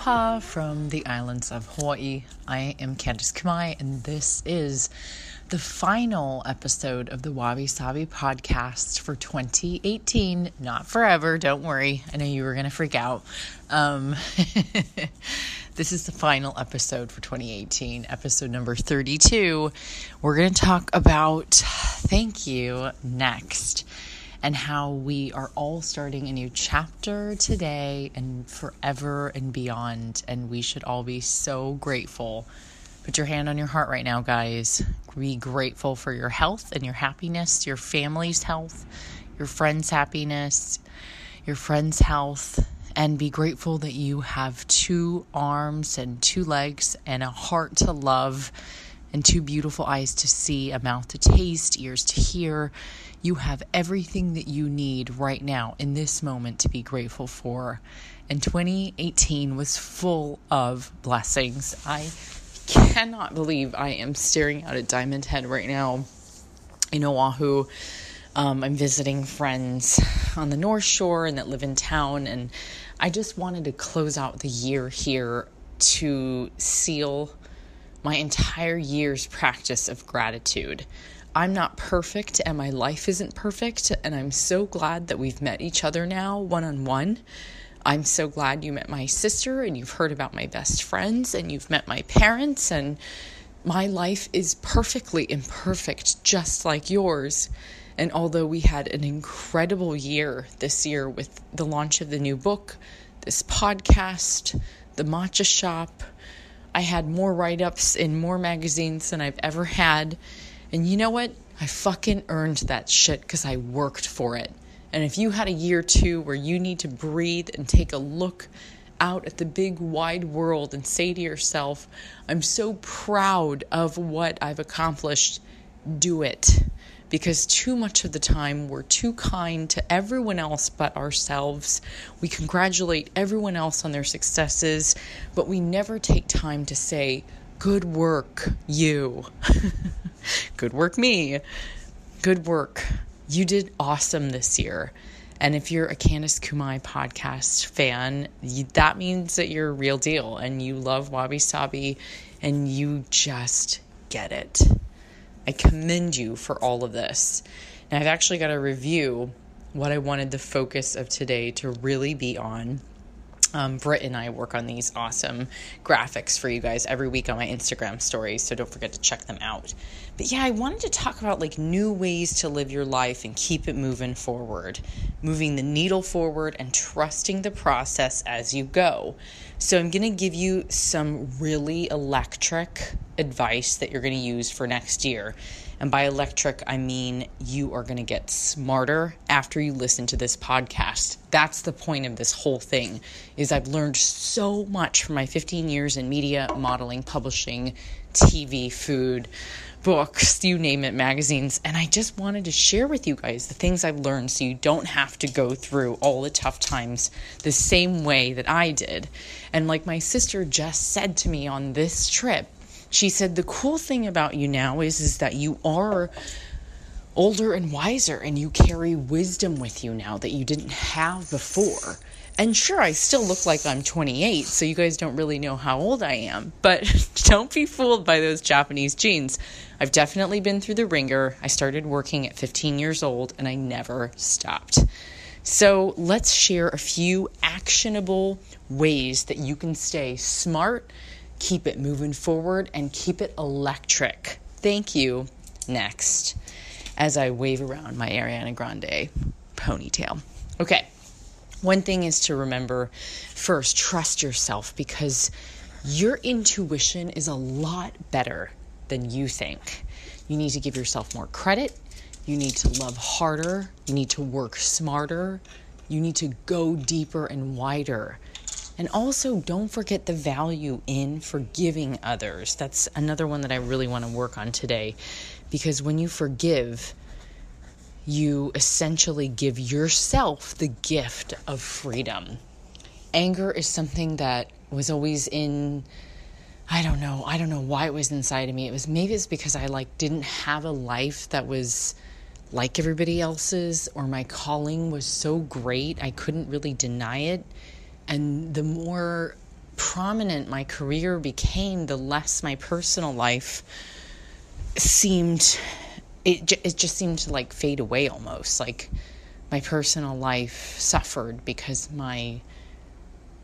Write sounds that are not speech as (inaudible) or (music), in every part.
Aloha from the islands of Hawaii. I am Candice Kumai, and this is the final episode of the Wabi Sabi podcast for 2018. Not forever, don't worry. I know you were going to freak out. Um, (laughs) this is the final episode for 2018, episode number 32. We're going to talk about thank you next and how we are all starting a new chapter today and forever and beyond. And we should all be so grateful. Put your hand on your heart right now, guys. Be grateful for your health and your happiness, your family's health, your friends' happiness, your friends' health, and be grateful that you have two arms and two legs and a heart to love and two beautiful eyes to see, a mouth to taste, ears to hear. You have everything that you need right now in this moment to be grateful for. And 2018 was full of blessings. I cannot believe I am staring out at Diamond Head right now in Oahu. Um, I'm visiting friends on the North Shore and that live in town, and I just wanted to close out the year here to seal my entire year's practice of gratitude. I'm not perfect and my life isn't perfect, and I'm so glad that we've met each other now one on one. I'm so glad you met my sister and you've heard about my best friends and you've met my parents, and my life is perfectly imperfect, just like yours. And although we had an incredible year this year with the launch of the new book, this podcast, the matcha shop, I had more write ups in more magazines than I've ever had. And you know what? I fucking earned that shit because I worked for it. And if you had a year too where you need to breathe and take a look out at the big wide world and say to yourself, I'm so proud of what I've accomplished, do it because too much of the time we're too kind to everyone else but ourselves. We congratulate everyone else on their successes, but we never take time to say, Good work, you. (laughs) Good work, me. Good work. You did awesome this year. And if you're a Candice Kumai podcast fan, that means that you're a real deal and you love Wabi Sabi and you just get it. I commend you for all of this. And I've actually got a review what I wanted the focus of today to really be on. Um, Britt and I work on these awesome graphics for you guys every week on my Instagram stories, so don't forget to check them out. But yeah, I wanted to talk about like new ways to live your life and keep it moving forward, moving the needle forward and trusting the process as you go. So, I'm going to give you some really electric advice that you're going to use for next year. And by electric, I mean you are going to get smarter after you listen to this podcast. That's the point of this whole thing is I've learned so much from my 15 years in media, modeling, publishing, TV, food, books, you name it, magazines. And I just wanted to share with you guys the things I've learned so you don't have to go through all the tough times the same way that I did. And like my sister just said to me on this trip, she said the cool thing about you now is is that you are older and wiser and you carry wisdom with you now that you didn't have before. And sure, I still look like I'm 28, so you guys don't really know how old I am. But (laughs) don't be fooled by those Japanese jeans. I've definitely been through the ringer. I started working at 15 years old and I never stopped. So let's share a few actionable ways that you can stay smart, keep it moving forward, and keep it electric. Thank you. Next, as I wave around my Ariana Grande ponytail. Okay. One thing is to remember first, trust yourself because your intuition is a lot better than you think. You need to give yourself more credit. You need to love harder. You need to work smarter. You need to go deeper and wider. And also, don't forget the value in forgiving others. That's another one that I really want to work on today because when you forgive, you essentially give yourself the gift of freedom. Anger is something that was always in I don't know. I don't know why it was inside of me. It was maybe it's because I like didn't have a life that was like everybody else's or my calling was so great I couldn't really deny it. And the more prominent my career became, the less my personal life seemed it it just seemed to like fade away almost like my personal life suffered because my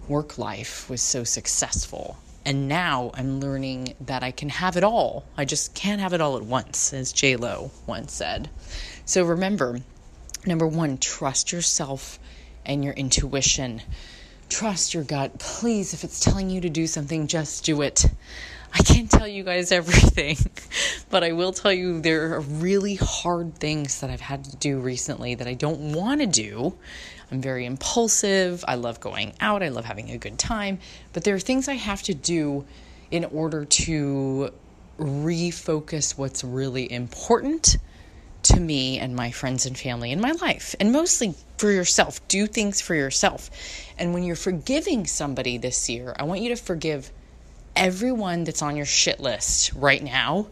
work life was so successful and now I'm learning that I can have it all. I just can't have it all at once, as J Lo once said. So remember, number one, trust yourself and your intuition. Trust your gut. Please, if it's telling you to do something, just do it. I can't tell you guys (laughs) everything, but I will tell you there are really hard things that I've had to do recently that I don't want to do. I'm very impulsive. I love going out. I love having a good time. But there are things I have to do in order to refocus what's really important to me and my friends and family in my life. And mostly for yourself. Do things for yourself. And when you're forgiving somebody this year, I want you to forgive everyone that's on your shit list right now,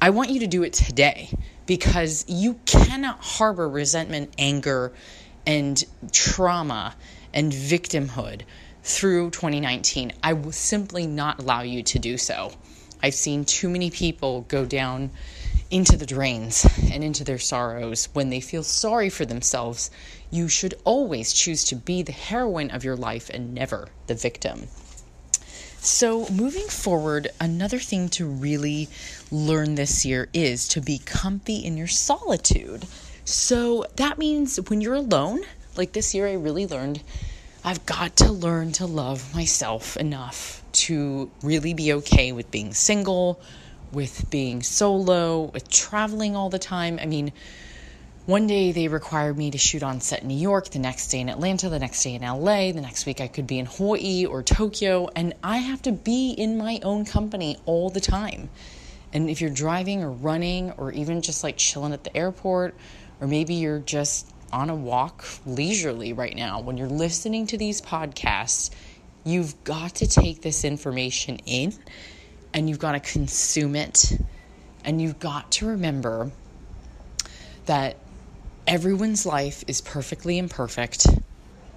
I want you to do it today because you cannot harbor resentment, anger, and trauma and victimhood through 2019. I will simply not allow you to do so. I've seen too many people go down into the drains and into their sorrows when they feel sorry for themselves. You should always choose to be the heroine of your life and never the victim. So, moving forward, another thing to really learn this year is to be comfy in your solitude. So, that means when you're alone, like this year, I really learned I've got to learn to love myself enough to really be okay with being single, with being solo, with traveling all the time. I mean, one day they required me to shoot on set in New York, the next day in Atlanta, the next day in LA, the next week I could be in Hawaii or Tokyo, and I have to be in my own company all the time. And if you're driving or running or even just like chilling at the airport, or maybe you're just on a walk leisurely right now, when you're listening to these podcasts, you've got to take this information in and you've got to consume it. And you've got to remember that everyone's life is perfectly imperfect.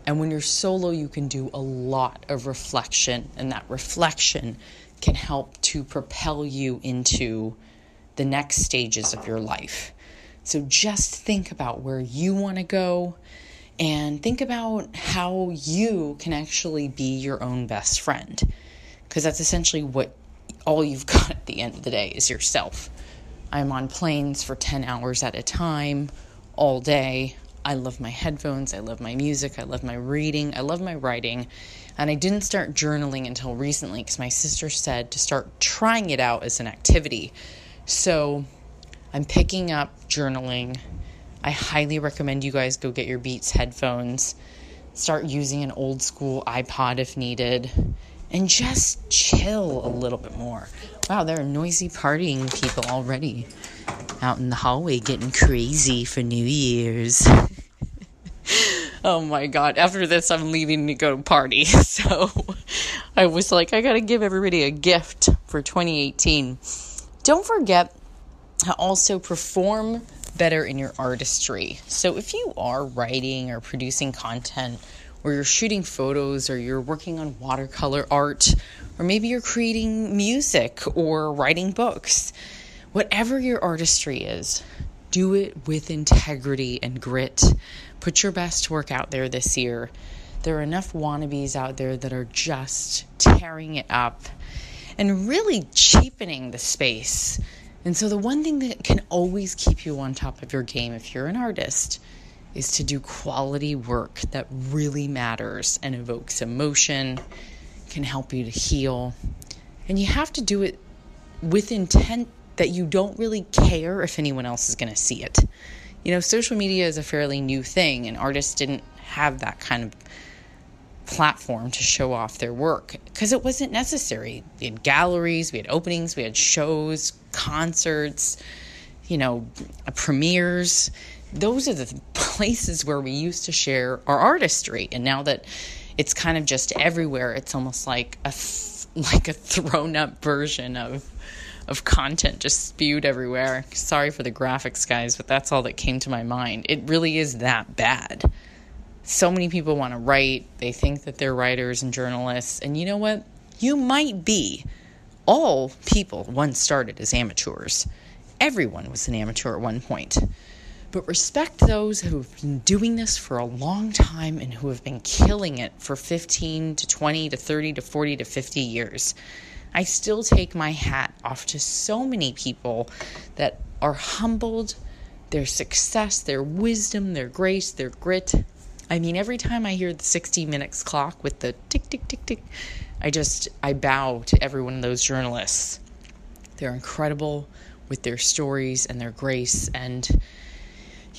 And when you're solo, you can do a lot of reflection, and that reflection can help to propel you into the next stages of your life. So just think about where you want to go and think about how you can actually be your own best friend. Because that's essentially what all you've (laughs) got at the end of the day is yourself. I'm on planes for 10 hours at a time all day. I love my headphones. I love my music. I love my reading. I love my writing. And I didn't start journaling until recently because my sister said to start trying it out as an activity. So I'm picking up journaling. I highly recommend you guys go get your Beats headphones, start using an old school iPod if needed, and just chill a little bit more. Wow, there are noisy partying people already out in the hallway getting crazy for New Year's. (laughs) oh my god, after this, I'm leaving to go to party. (laughs) So I was like, I gotta give everybody a gift for 2018. Don't forget to also perform better in your artistry. So if you are writing or producing content, or you're shooting photos, or you're working on watercolor art, or maybe you're creating music or writing books Whatever your artistry is, do it with integrity and grit. Put your best work out there this year. There are enough wannabes out there that are just tearing it up and really cheapening the space. And so, the one thing that can always keep you on top of your game if you're an artist is to do quality work that really matters and evokes emotion, can help you to heal. And you have to do it with intent that you don't really care if anyone else is going to see it. You know, social media is a fairly new thing, and artists didn't have that kind of platform to show off their work because it wasn't necessary. We had galleries, we had openings, we had shows, concerts, you know, premieres. Those are the (laughs) places where we used to share our artistry. And now that it's kind of just everywhere, it's almost like a (laughs) like a thrown up version of of content just spewed everywhere. Sorry for the graphics, guys, but that's all that came to my mind. It really is that bad. So many people want to write, they think that they're writers and journalists, and you know what? You might be. All people once started as amateurs. Everyone was an amateur at one point. But respect those who have been doing this for a long time and who have been killing it for 15 to 20 to 30 to 40 to 50 years. I still take my hat off to so many people that are humbled, their success, their wisdom, their grace, their grit. I mean, every time I hear the 60 minutes clock with the tick, tick, tick, tick, I just, I bow to every one of those journalists. They're incredible with their stories and their grace and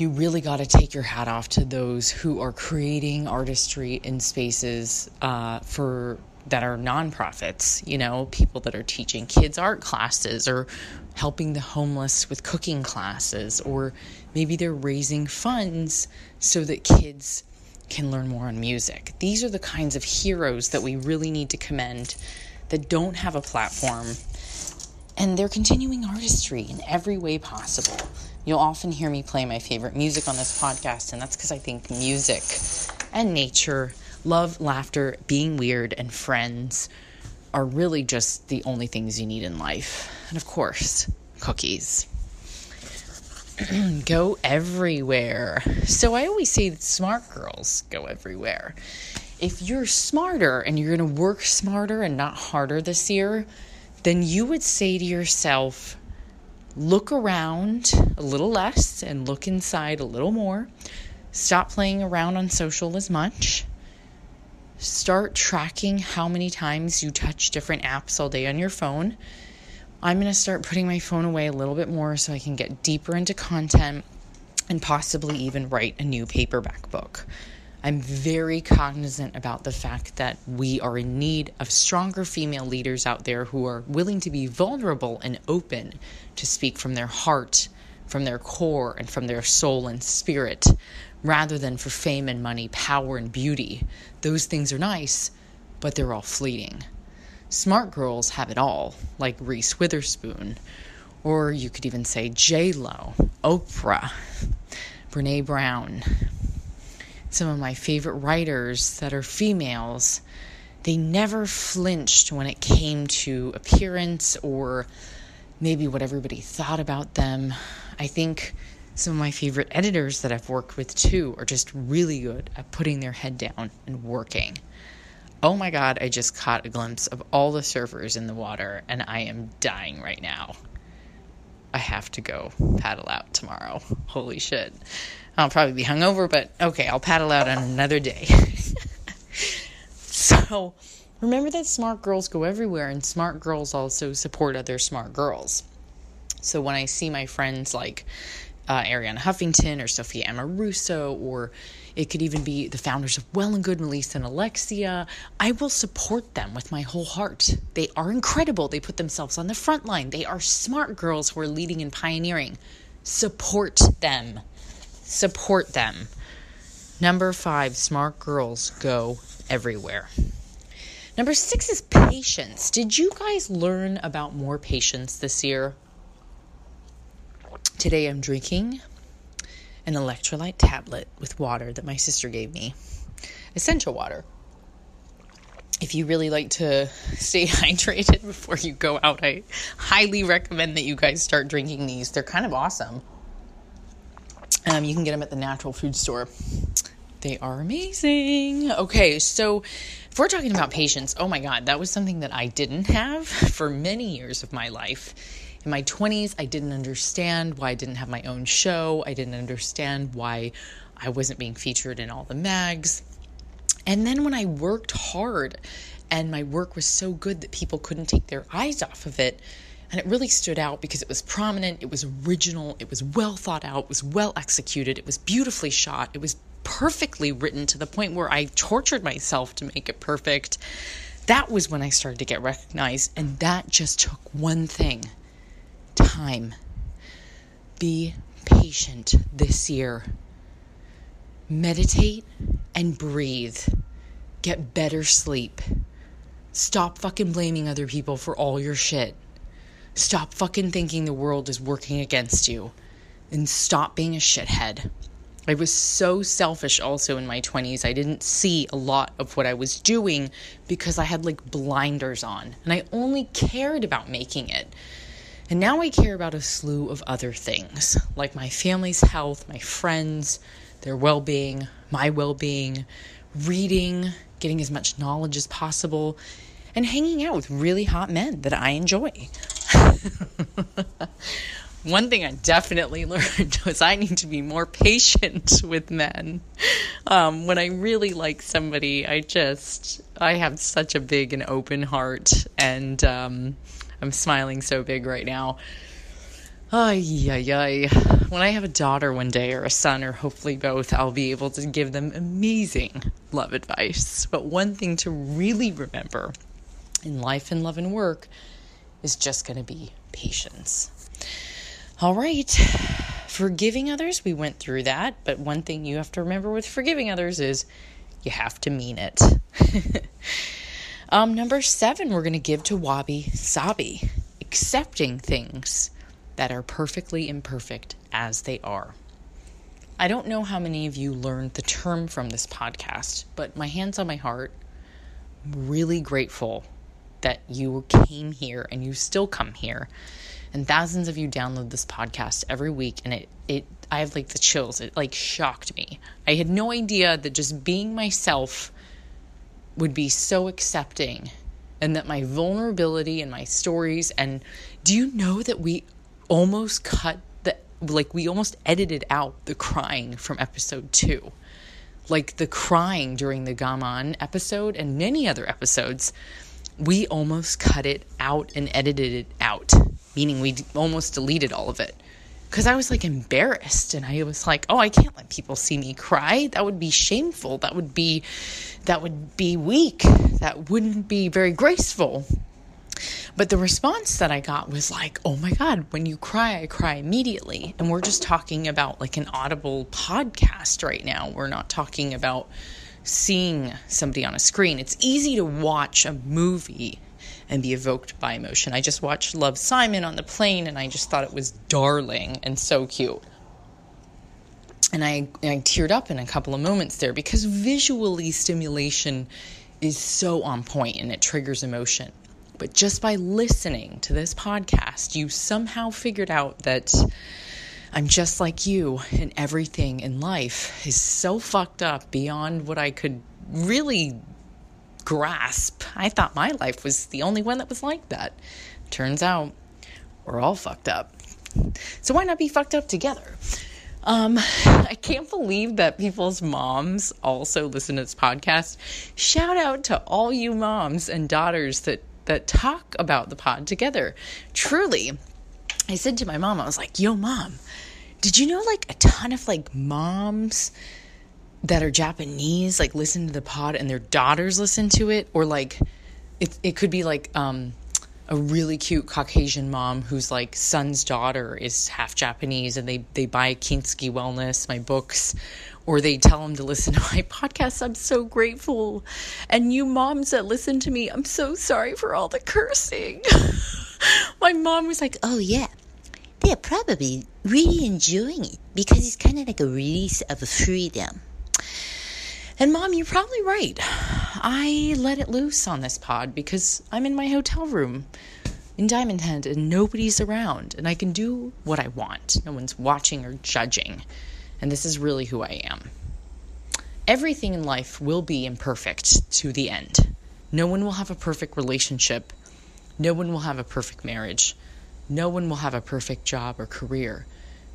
you really got to take your hat off to those who are creating artistry in spaces uh, for that are nonprofits, you know, people that are teaching kids art classes or helping the homeless with cooking classes, or maybe they're raising funds so that kids can learn more on music. These are the kinds of heroes that we really need to commend that don't have a platform and they're continuing artistry in every way possible. You'll often hear me play my favorite music on this podcast, and that's because I think music and nature, love, laughter, being weird, and friends are really just the only things you need in life. And of course, cookies. (clears throat) go everywhere. So I always say that smart girls go everywhere. If you're smarter and you're going to work smarter and not harder this year, then you would say to yourself, look around a little less and look inside a little more. Stop playing around on social as much. Start tracking how many times you touch different apps all day on your phone. I'm going to start putting my phone away a little bit more so I can get deeper into content and possibly even write a new paperback book. I'm very cognizant about the fact that we are in need of stronger female leaders out there who are willing to be vulnerable and open to speak from their heart, from their core, and from their soul and spirit, rather than for fame and money, power and beauty. Those things are nice, but they're all fleeting. Smart girls have it all, like Reese Witherspoon, or you could even say J Lo, Oprah, Brene Brown, some of my favorite writers that are females, they never flinched when it came to appearance or maybe what everybody thought about them. I think some of my favorite editors that I've worked with too are just really good at putting their head down and working. Oh my god, I just caught a glimpse of all the surfers in the water and I am dying right now. I have to go paddle out tomorrow. (laughs) Holy shit. I'll probably be hungover, but okay, I'll paddle out on another day. (laughs) so, remember that smart girls go everywhere, and smart girls also support other smart girls. So, when I see my friends like uh, Arianna Huffington or Sophia Amoruso, or it could even be the founders of Well and Good, Melissa and Alexia. I will support them with my whole heart. They are incredible. They put themselves on the front line. They are smart girls who are leading and pioneering. Support them support them. Number five, smart girls go everywhere. Number six is patience. Did you guys learn about more patience this year? Today I'm drinking an electrolyte tablet with water that my sister gave me. Essential water. If you really like to (laughs) stay hydrated (laughs) before you go out, I highly recommend that you guys start drinking these. They're kind of awesome. Um, you can get them at the natural food store. They are amazing. Okay, so if we're talking about patience, oh my God, that was something that I didn't have for many years of my life. In my 20s, I didn't understand why I didn't have my own show. I didn't understand why I wasn't being featured in all the mags. And then when I worked hard and my work was so good that people couldn't take their eyes off of it, and it really stood out because it was prominent, it was original, it was well thought out, it was well executed, it was beautifully shot, it was perfectly written to the point where I tortured myself to make it perfect. That was when I started to get recognized, and that just took one thing time. Be patient this year. Meditate and breathe. Get better sleep. Stop fucking blaming other people for all your shit. Stop fucking thinking the world is working against you and stop being a shithead. I was so selfish also in my 20s. I didn't see a lot of what I was doing because I had like blinders on and I only cared about making it. And now I care about a slew of other things, like my family's health, my friends, their well being, my well being, reading, getting as much knowledge as possible, and hanging out with really hot men that I enjoy. (laughs) One thing I definitely (laughs) learned was I need to be more patient (laughs) with men. Um, when I really like somebody, I just, I have such a big and open heart, and um, I'm smiling so big right now. Ay, ay, ay. When I have a daughter one day, or a son, or hopefully both, I'll be able to give them amazing love advice. But one thing to really remember in life and love and work is just going to be patience. All right. Forgiving others, we went through that. But one thing you have to remember with forgiving others is you have to mean it. (laughs) um, number seven, we're going to give to Wabi Sabi, accepting things that are perfectly imperfect as they are. I don't know how many of you learned the term from this podcast, but my hands on my heart, I'm really grateful that you came here and you still come here and thousands of you download this podcast every week and it it I have like the chills. It like shocked me. I had no idea that just being myself would be so accepting and that my vulnerability and my stories and do you know that we almost cut the like we almost edited out the crying from episode 2 like the crying during the gaman episode and many other episodes we almost cut it out and edited it out meaning we almost deleted all of it because I was like embarrassed and I was like, "Oh, I can't let people see me cry. That would be shameful. That would be that would be weak. That wouldn't be very graceful." But the response that I got was like, "Oh my god, when you cry, I cry immediately." And we're just talking about like an audible podcast right now. We're not talking about seeing somebody on a screen. It's easy to watch a movie and be evoked by emotion. I just watched Love Simon on the plane and I just thought it was darling and so cute. And I, I teared up in a couple of moments there because visually stimulation is so on point and it triggers emotion. But just by listening to this podcast, you somehow figured out that I'm just like you, and everything in life is so fucked up beyond what I could really grasp. I thought my life was the only one that was like that. Turns out we're all fucked up. So why not be fucked up together? Um, I can't believe that people's moms also listen to this podcast. Shout out to all you moms and daughters that that talk about the pod together. Truly, I said to my mom, I was like, "Yo, mom, did you know like a ton of like moms that are Japanese like listen to the pod and their daughters listen to it, or like it it could be like um, a really cute Caucasian mom whose like son's daughter is half Japanese and they they buy Kintsugi Wellness my books or they tell them to listen (laughs) to my podcast. I'm so grateful. And you moms that listen to me, I'm so sorry for all the cursing. (laughs) (laughs) my mom was like, "Oh yeah, they're probably really enjoying it because it's kind of like a release of freedom." And mom, you're probably right. I let it loose on this pod because I'm in my hotel room in Diamond Head and nobody's around and I can do what I want. No one's watching or judging. And this is really who I am. Everything in life will be imperfect to the end. No one will have a perfect relationship. No one will have a perfect marriage. No one will have a perfect job or career.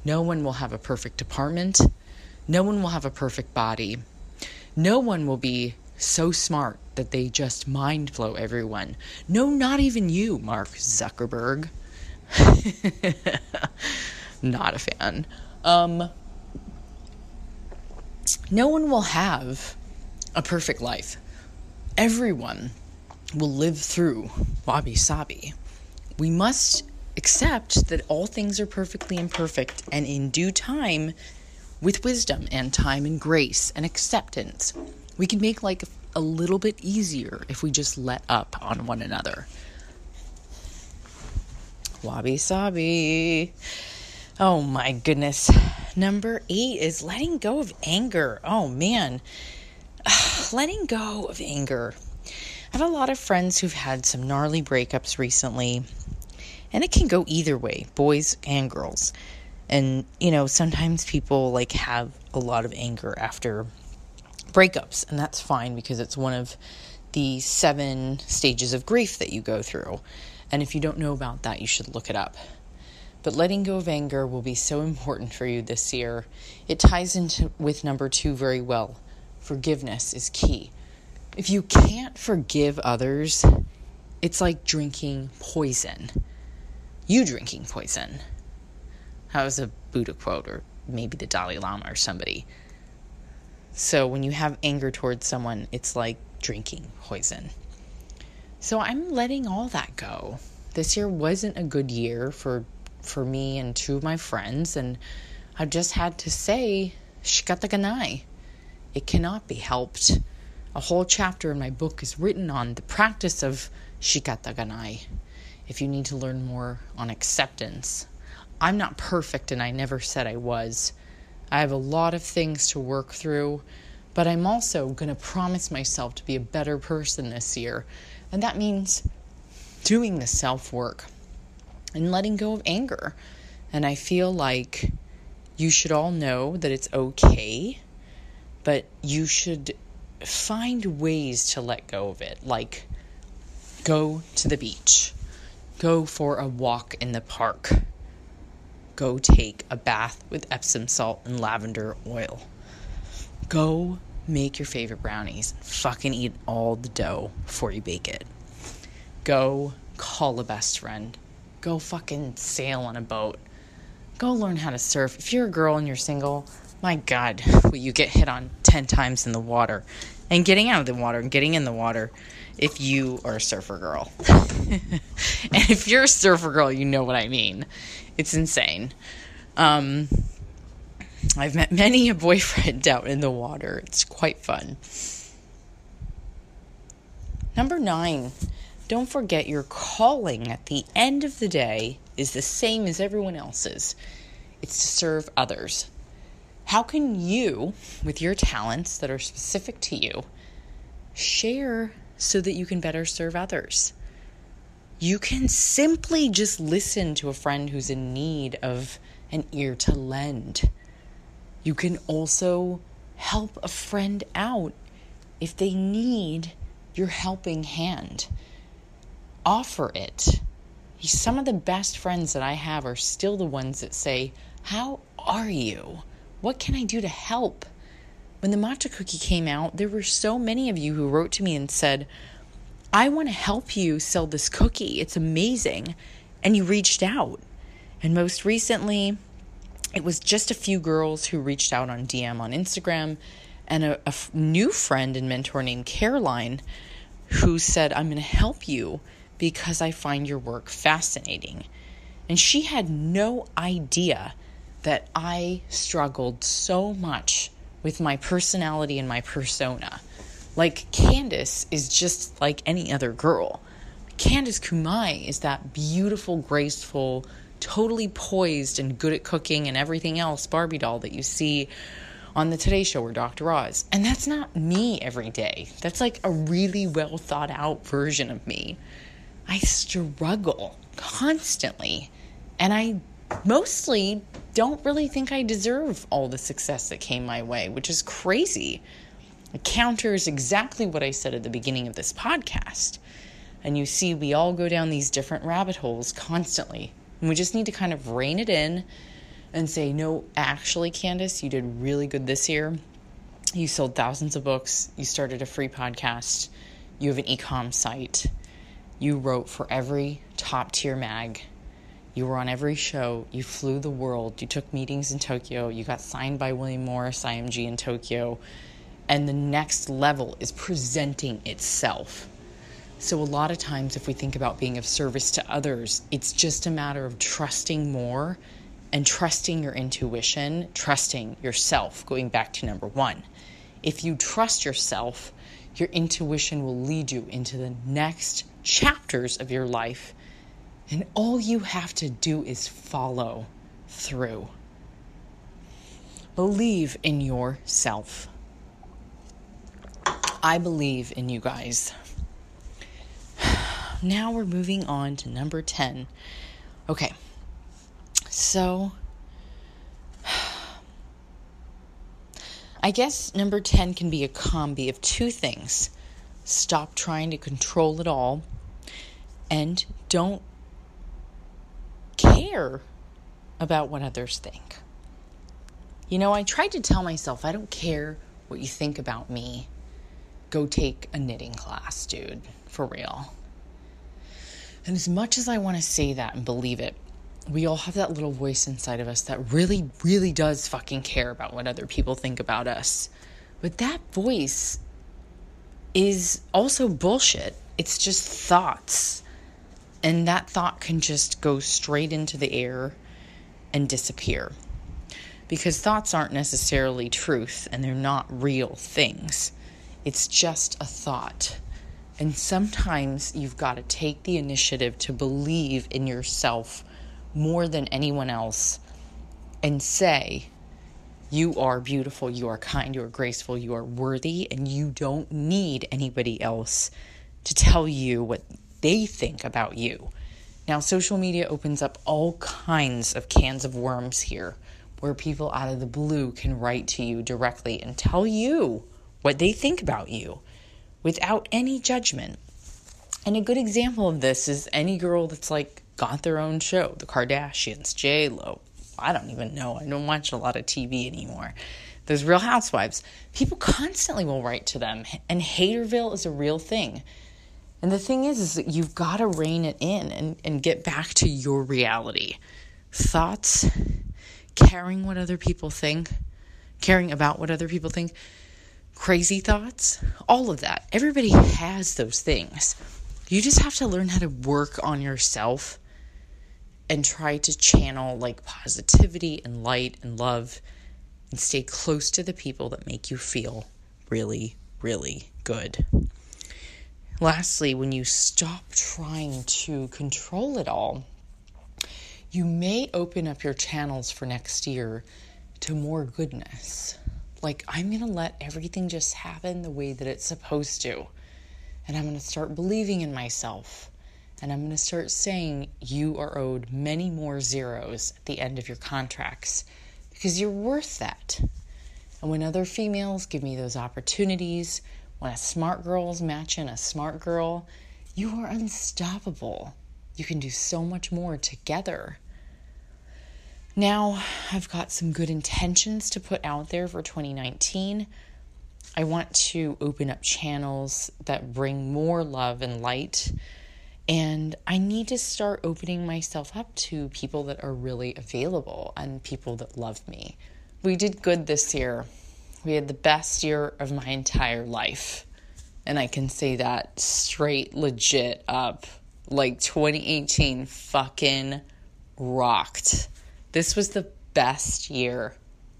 No one will have a perfect apartment. No one will have a perfect body. No one will be so smart that they just mind blow everyone. No, not even you, Mark Zuckerberg. (laughs) not a fan. Um, no one will have a perfect life. Everyone will live through wabi sabi. We must accept that all things are perfectly imperfect, and in due time, with wisdom and time and grace and acceptance, we can make like a little bit easier if we just let up on one another. Wabi sabi. Oh my goodness. Number eight is letting go of anger. Oh man. (sighs) letting go of anger. I have a lot of friends who've had some gnarly breakups recently, and it can go either way, boys and girls. And, you know, sometimes people like have a lot of anger after breakups, and that's fine because it's one of the seven stages of grief that you go through. And if you don't know about that, you should look it up. But letting go of anger will be so important for you this year. It ties into with number 2 very well. Forgiveness is key. If you can't forgive others, it's like drinking poison. You drinking poison. That was a Buddha quote, or maybe the Dalai Lama or somebody. So when you have anger towards someone, it's like drinking poison. So I'm letting all that go. This year wasn't a good year for for me and two of my friends, and I just had to say, shikataganai. It cannot be helped. A whole chapter in my book is written on the practice of shikataganai. If you need to learn more on acceptance, I'm not perfect and I never said I was. I have a lot of things to work through, but I'm also going to promise myself to be a better person this year. And that means doing the self work and letting go of anger. And I feel like you should all know that it's okay, but you should find ways to let go of it. Like, go to the beach, go for a walk in the park go take a bath with Epsom salt and lavender oil. Go make your favorite brownies and fucking eat all the dough before you bake it. Go call a best friend. Go fucking sail on a boat. Go learn how to surf. If you're a girl and you're single, my God, (laughs) you get hit on 10 times in the water? And getting out of the water and getting in the water if you are a surfer girl. (laughs) and if you're a surfer girl, you know what I mean. It's insane. Um, I've met many a boyfriend (laughs) out in the water. It's quite fun. Number nine, don't forget your calling at the end of the day is the same as everyone else's it's to serve others. How can you, with your talents that are specific to you, share so that you can better serve others? You can simply just listen to a friend who's in need of an ear to lend. You can also help a friend out if they need your helping hand. Offer it. Some of the best friends that I have are still the ones that say, How are you? What can I do to help? When the matcha cookie came out, there were so many of you who wrote to me and said, I want to help you sell this cookie. It's amazing. And you reached out. And most recently, it was just a few girls who reached out on DM on Instagram and a, new friend and mentor named Caroline who said, I'm going to help you because I find your work fascinating. And she had no idea that I struggled so much with my personality and my persona. Like, Candice is just like any other girl. Candice Kumai is that beautiful, graceful, totally poised and good at cooking and everything else Barbie doll that you see on the Today Show or Dr. Oz. And that's not me every day. That's like a really well thought out version of me. I struggle constantly. And I mostly don't really think I deserve all the success that came my way, which is crazy. It counters exactly what I said at the beginning of this podcast. And you see, we all go down these different rabbit holes constantly. And we just need to kind of rein it in and say, no, actually, Candice, you did really good this year. You sold thousands of books. You started a free podcast. You have an e-com site. You wrote for every top tier mag. You were on every show. You flew the world. You took meetings in Tokyo. You got signed by William Morris IMG in Tokyo and the next level is presenting itself. So, a lot of times, if we think about being of service to others, it's just a matter of trusting more and trusting your intuition, trusting yourself, going back to number one. If you trust yourself, your intuition will lead you into the next chapters of your life. And all you have to do is follow. through. Believe in yourself. I believe in you guys. (sighs) Now we're moving on to number 10. Okay. So, (sighs) I guess number 10 can be a combi of two things stop trying to control it all and don't care about what others think. You know, I tried to tell myself, I don't care what you think about me. Go take a knitting class, dude, for real. And as much as I want to say that and believe it, we all have that little voice inside of us that really, really does fucking care about what other people think about us. But that voice is also bullshit. It's just thoughts. And that thought can just go straight into the air and disappear. Because thoughts aren't necessarily truth and they're not real things. It's just a thought. And sometimes you've got to take the initiative to believe in yourself more than anyone else and say, You are beautiful, you are kind, you are graceful, you are worthy, and you don't need anybody else to tell you what they think about you. Now, social media opens up all kinds of cans of worms here where people out of the blue can write to you directly and tell you what they think about you without any judgment. And a good example of this is any girl that's like got their own show, the Kardashians, J Lo. I don't even know. I don't watch a lot of TV anymore. Those Real Housewives. People constantly will write to them, and Haterville is a real thing. And the thing is, is that you've got to rein it in and, and get back to your reality. Thoughts, caring what other people think, caring about what other people think, crazy thoughts, all of that. Everybody has those things. You just have to learn how to work on yourself and try to channel like positivity and light and love and stay close to the people that make you feel really, really good. Lastly, when you stop trying to control it all, you may open up your channels for next year to more goodness. Like, I'm going to let everything just happen the way that it's supposed to. And I'm going to start believing in myself. And I'm going to start saying you are owed many more zeros at the end of your contracts because you're worth that. And when other females give me those opportunities, when a smart girl's matching a smart girl, you are unstoppable. You can do so much more together. Now, I've got some good intentions to put out there for 2019. I want to open up channels that bring more love and light. And I need to start opening myself up to people that are really available and people that love me. We did good this year. We had the best year of my entire life. And I can say that straight, legit up. Like 2018 fucking rocked. This was the best year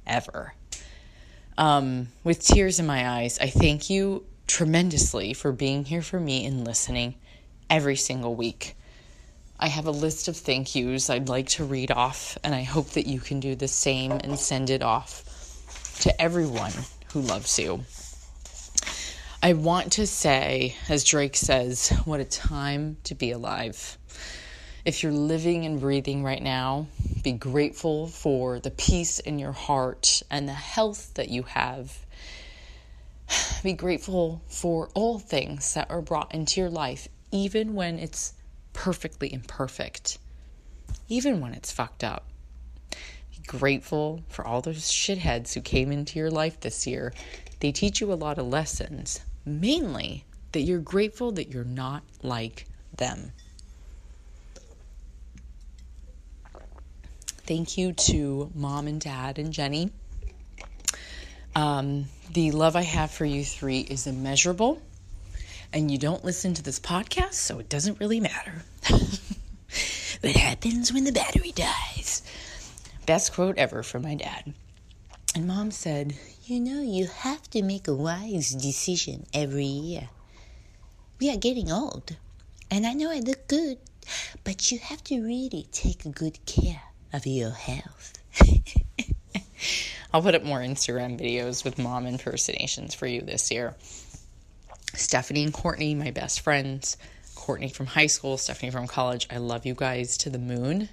ever. Um, with tears in my eyes, I thank you tremendously for being here for me and listening every single week. I have a list of thank yous I'd like to read off, and I hope that you can do the same and send it off to everyone who loves you. I want to say, as Drake says, what a time to be alive. If you're living and breathing right now, be grateful for the peace in your heart and the health that you have. (sighs) Be grateful for all things that are brought into your life, even when it's perfectly imperfect, even when it's fucked up grateful for all those shitheads who came into your life this year. They teach you a lot of lessons, mainly that you're grateful that you're not like them. Thank you to mom and dad and Jenny. Um, the love I have for you three is immeasurable, and you don't listen to this podcast, so it doesn't really matter. (laughs) what happens when the battery dies? Best quote ever from my dad. And mom said, You know, you have to make a wise decision every year. We are getting old, and I know I look good, but you have to really take good care of your health. (laughs) I'll put up more Instagram videos with mom impersonations for you this year. Stephanie and Courtney, my best friends. Courtney from high school, Stephanie from college. I love you guys to the moon.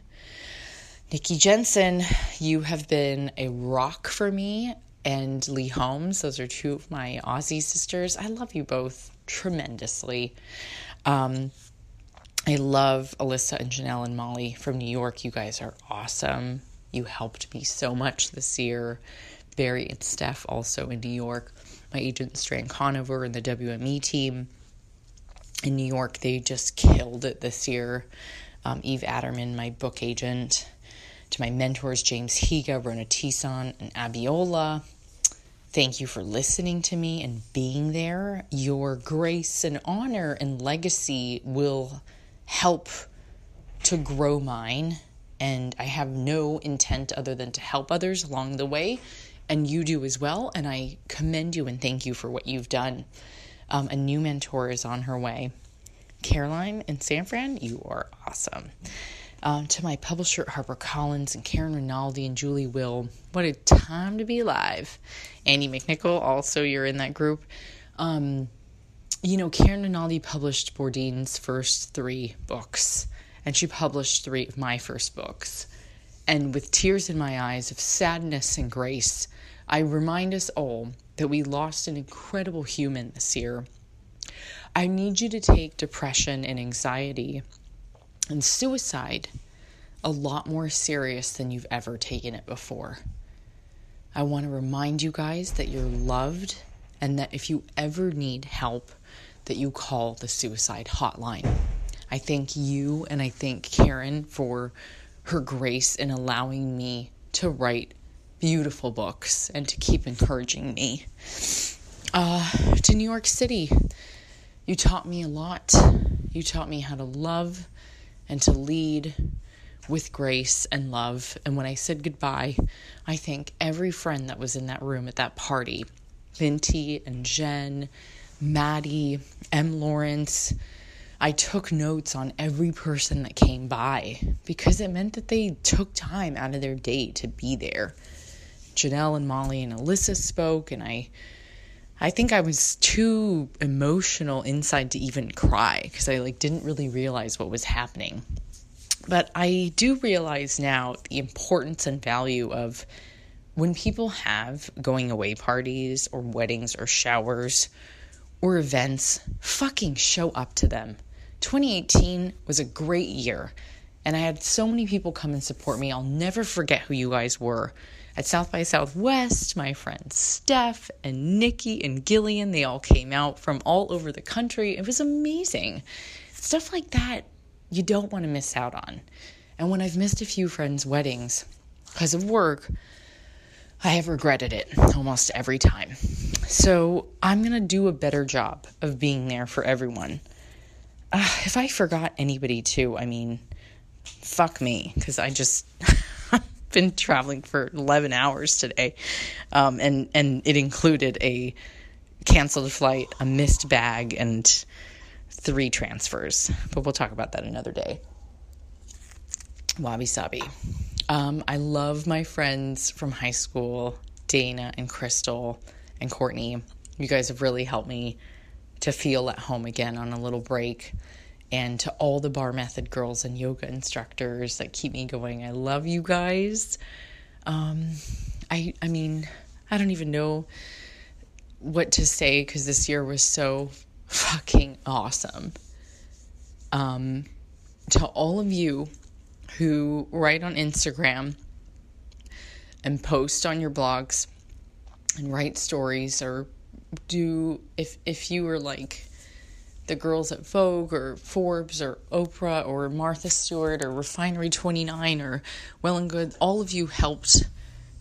Nikki Jensen, you have been a rock for me. And Lee Holmes, those are two of my Aussie sisters. I love you both tremendously. Um, I love Alyssa and Janelle and Molly from New York. You guys are awesome. You helped me so much this year. Barry and Steph also in New York. My agent Strand Conover and the WME team in New York, they just killed it this year. Um, Eve Attermann, my book agent, to my mentors, James Higa, Rona Tison, and Abiola. Thank you for listening to me and being there. Your grace and honor and legacy will help to grow mine. And I have no intent other than to help others along the way. And you do as well. And I commend you and thank you for what you've done. Um, a new mentor is on her way. Caroline and San Fran, you are awesome. Um, to my publisher HarperCollins and Karen Rinaldi and Julie Will, what a time to be alive. Andy McNicol, also you're in that group. Um, you know, Karen Rinaldi published Bourdain's first three books, and she published three of my first books. And with tears in my eyes of sadness and grace, I remind us all that we lost an incredible human this year. I need you to take depression and anxiety and suicide a lot more serious than you've ever taken it before. I want to remind you guys that you're loved and that if you ever need help that you call the suicide hotline. I thank you and I thank Karen for her grace in allowing me to write beautiful books and to keep encouraging me. Uh, to New York City, you taught me a lot. You taught me how to love and to lead with grace and love. And when I said goodbye, I thank every friend that was in that room at that party Vinty and Jen, Maddie, M. Lawrence. I took notes on every person that came by because it meant that they took time out of their day to be there. Janelle and Molly and Alyssa spoke, and I I think I was too emotional inside to even cry because I like didn't really realize what was happening. But I do realize now the importance and value of when people have going away parties or weddings or showers or events, fucking show up to them. 2018 was a great year, and I had so many people come and support me. I'll never forget who you guys were. At South by Southwest, my friends Steph and Nikki and Gillian, they all came out from all over the country. It was amazing. Stuff like that you don't want to miss out on. And when I've missed a few friends' weddings because of work, I have regretted it almost every time. So I'm going to do a better job of being there for everyone. Uh, if I forgot anybody too, I mean, fuck me, because I just (laughs) been traveling for 11 hours today, um, and and it included a canceled flight, a missed bag, and three transfers. But we'll talk about that another day. Wabi Sabi. Um, I love my friends from high school, Dana and Crystal and Courtney. You guys have really helped me to feel at home again on a little break and to all the bar method girls and yoga instructors that keep me going. I love you guys. Um, I I mean, I don't even know what to say because this year was so fucking awesome. Um, to all of you who write on Instagram and post on your blogs and write stories or do if if you were like the girls at Vogue or Forbes or Oprah or Martha Stewart or Refinery 29 or Well and Good, all of you helped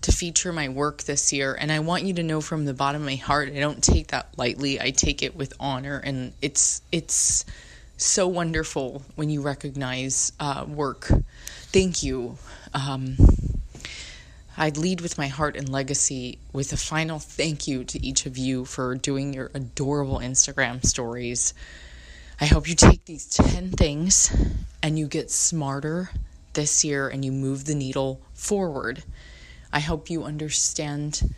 to feature my work this year. And I want you to know from the bottom of my heart, I don't take that lightly. I take it with honor. And it's, it's so wonderful when you recognize uh, work. Thank you. Um, I lead with my heart and legacy with a final thank you to each of you for doing your adorable Instagram stories. I hope you take these 10 things and you get smarter, this year and you move the needle forward. I hope you understand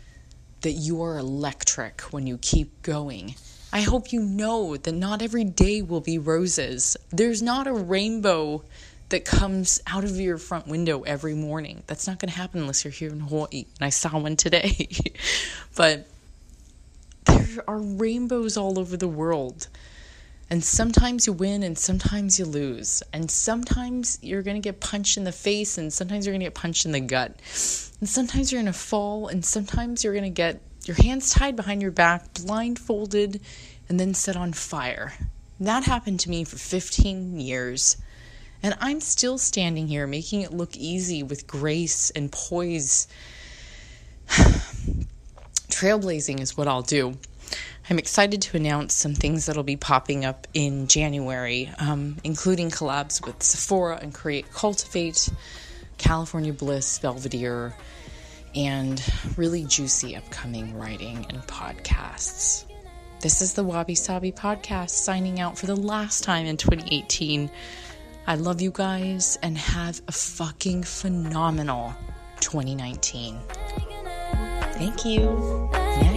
that you are electric when you keep going. I hope you know that not every day will be roses. There's not a rainbow that comes out of your front window every morning. That's not going to happen unless you're here in Hawaii. And I saw one today. (laughs) but there are rainbows all over the world. And sometimes you win and sometimes you lose. And sometimes you're going to get punched in the face and sometimes you're going to get punched in the gut. And sometimes you're going to fall and sometimes you're going to get your hands tied behind your back, blindfolded, and then set on fire. That happened to me for 15 years. And I'm still standing here making it look easy with grace and poise. (sighs) Trailblazing is what I'll do. I'm excited to announce some things that'll be popping up in January, um, including collabs with Sephora and Create Cultivate, California Bliss, Belvedere, and really juicy upcoming writing and podcasts. This is the Wabi Sabi podcast signing out for the last time in 2018. I love you guys and have a fucking phenomenal 2019. Thank you.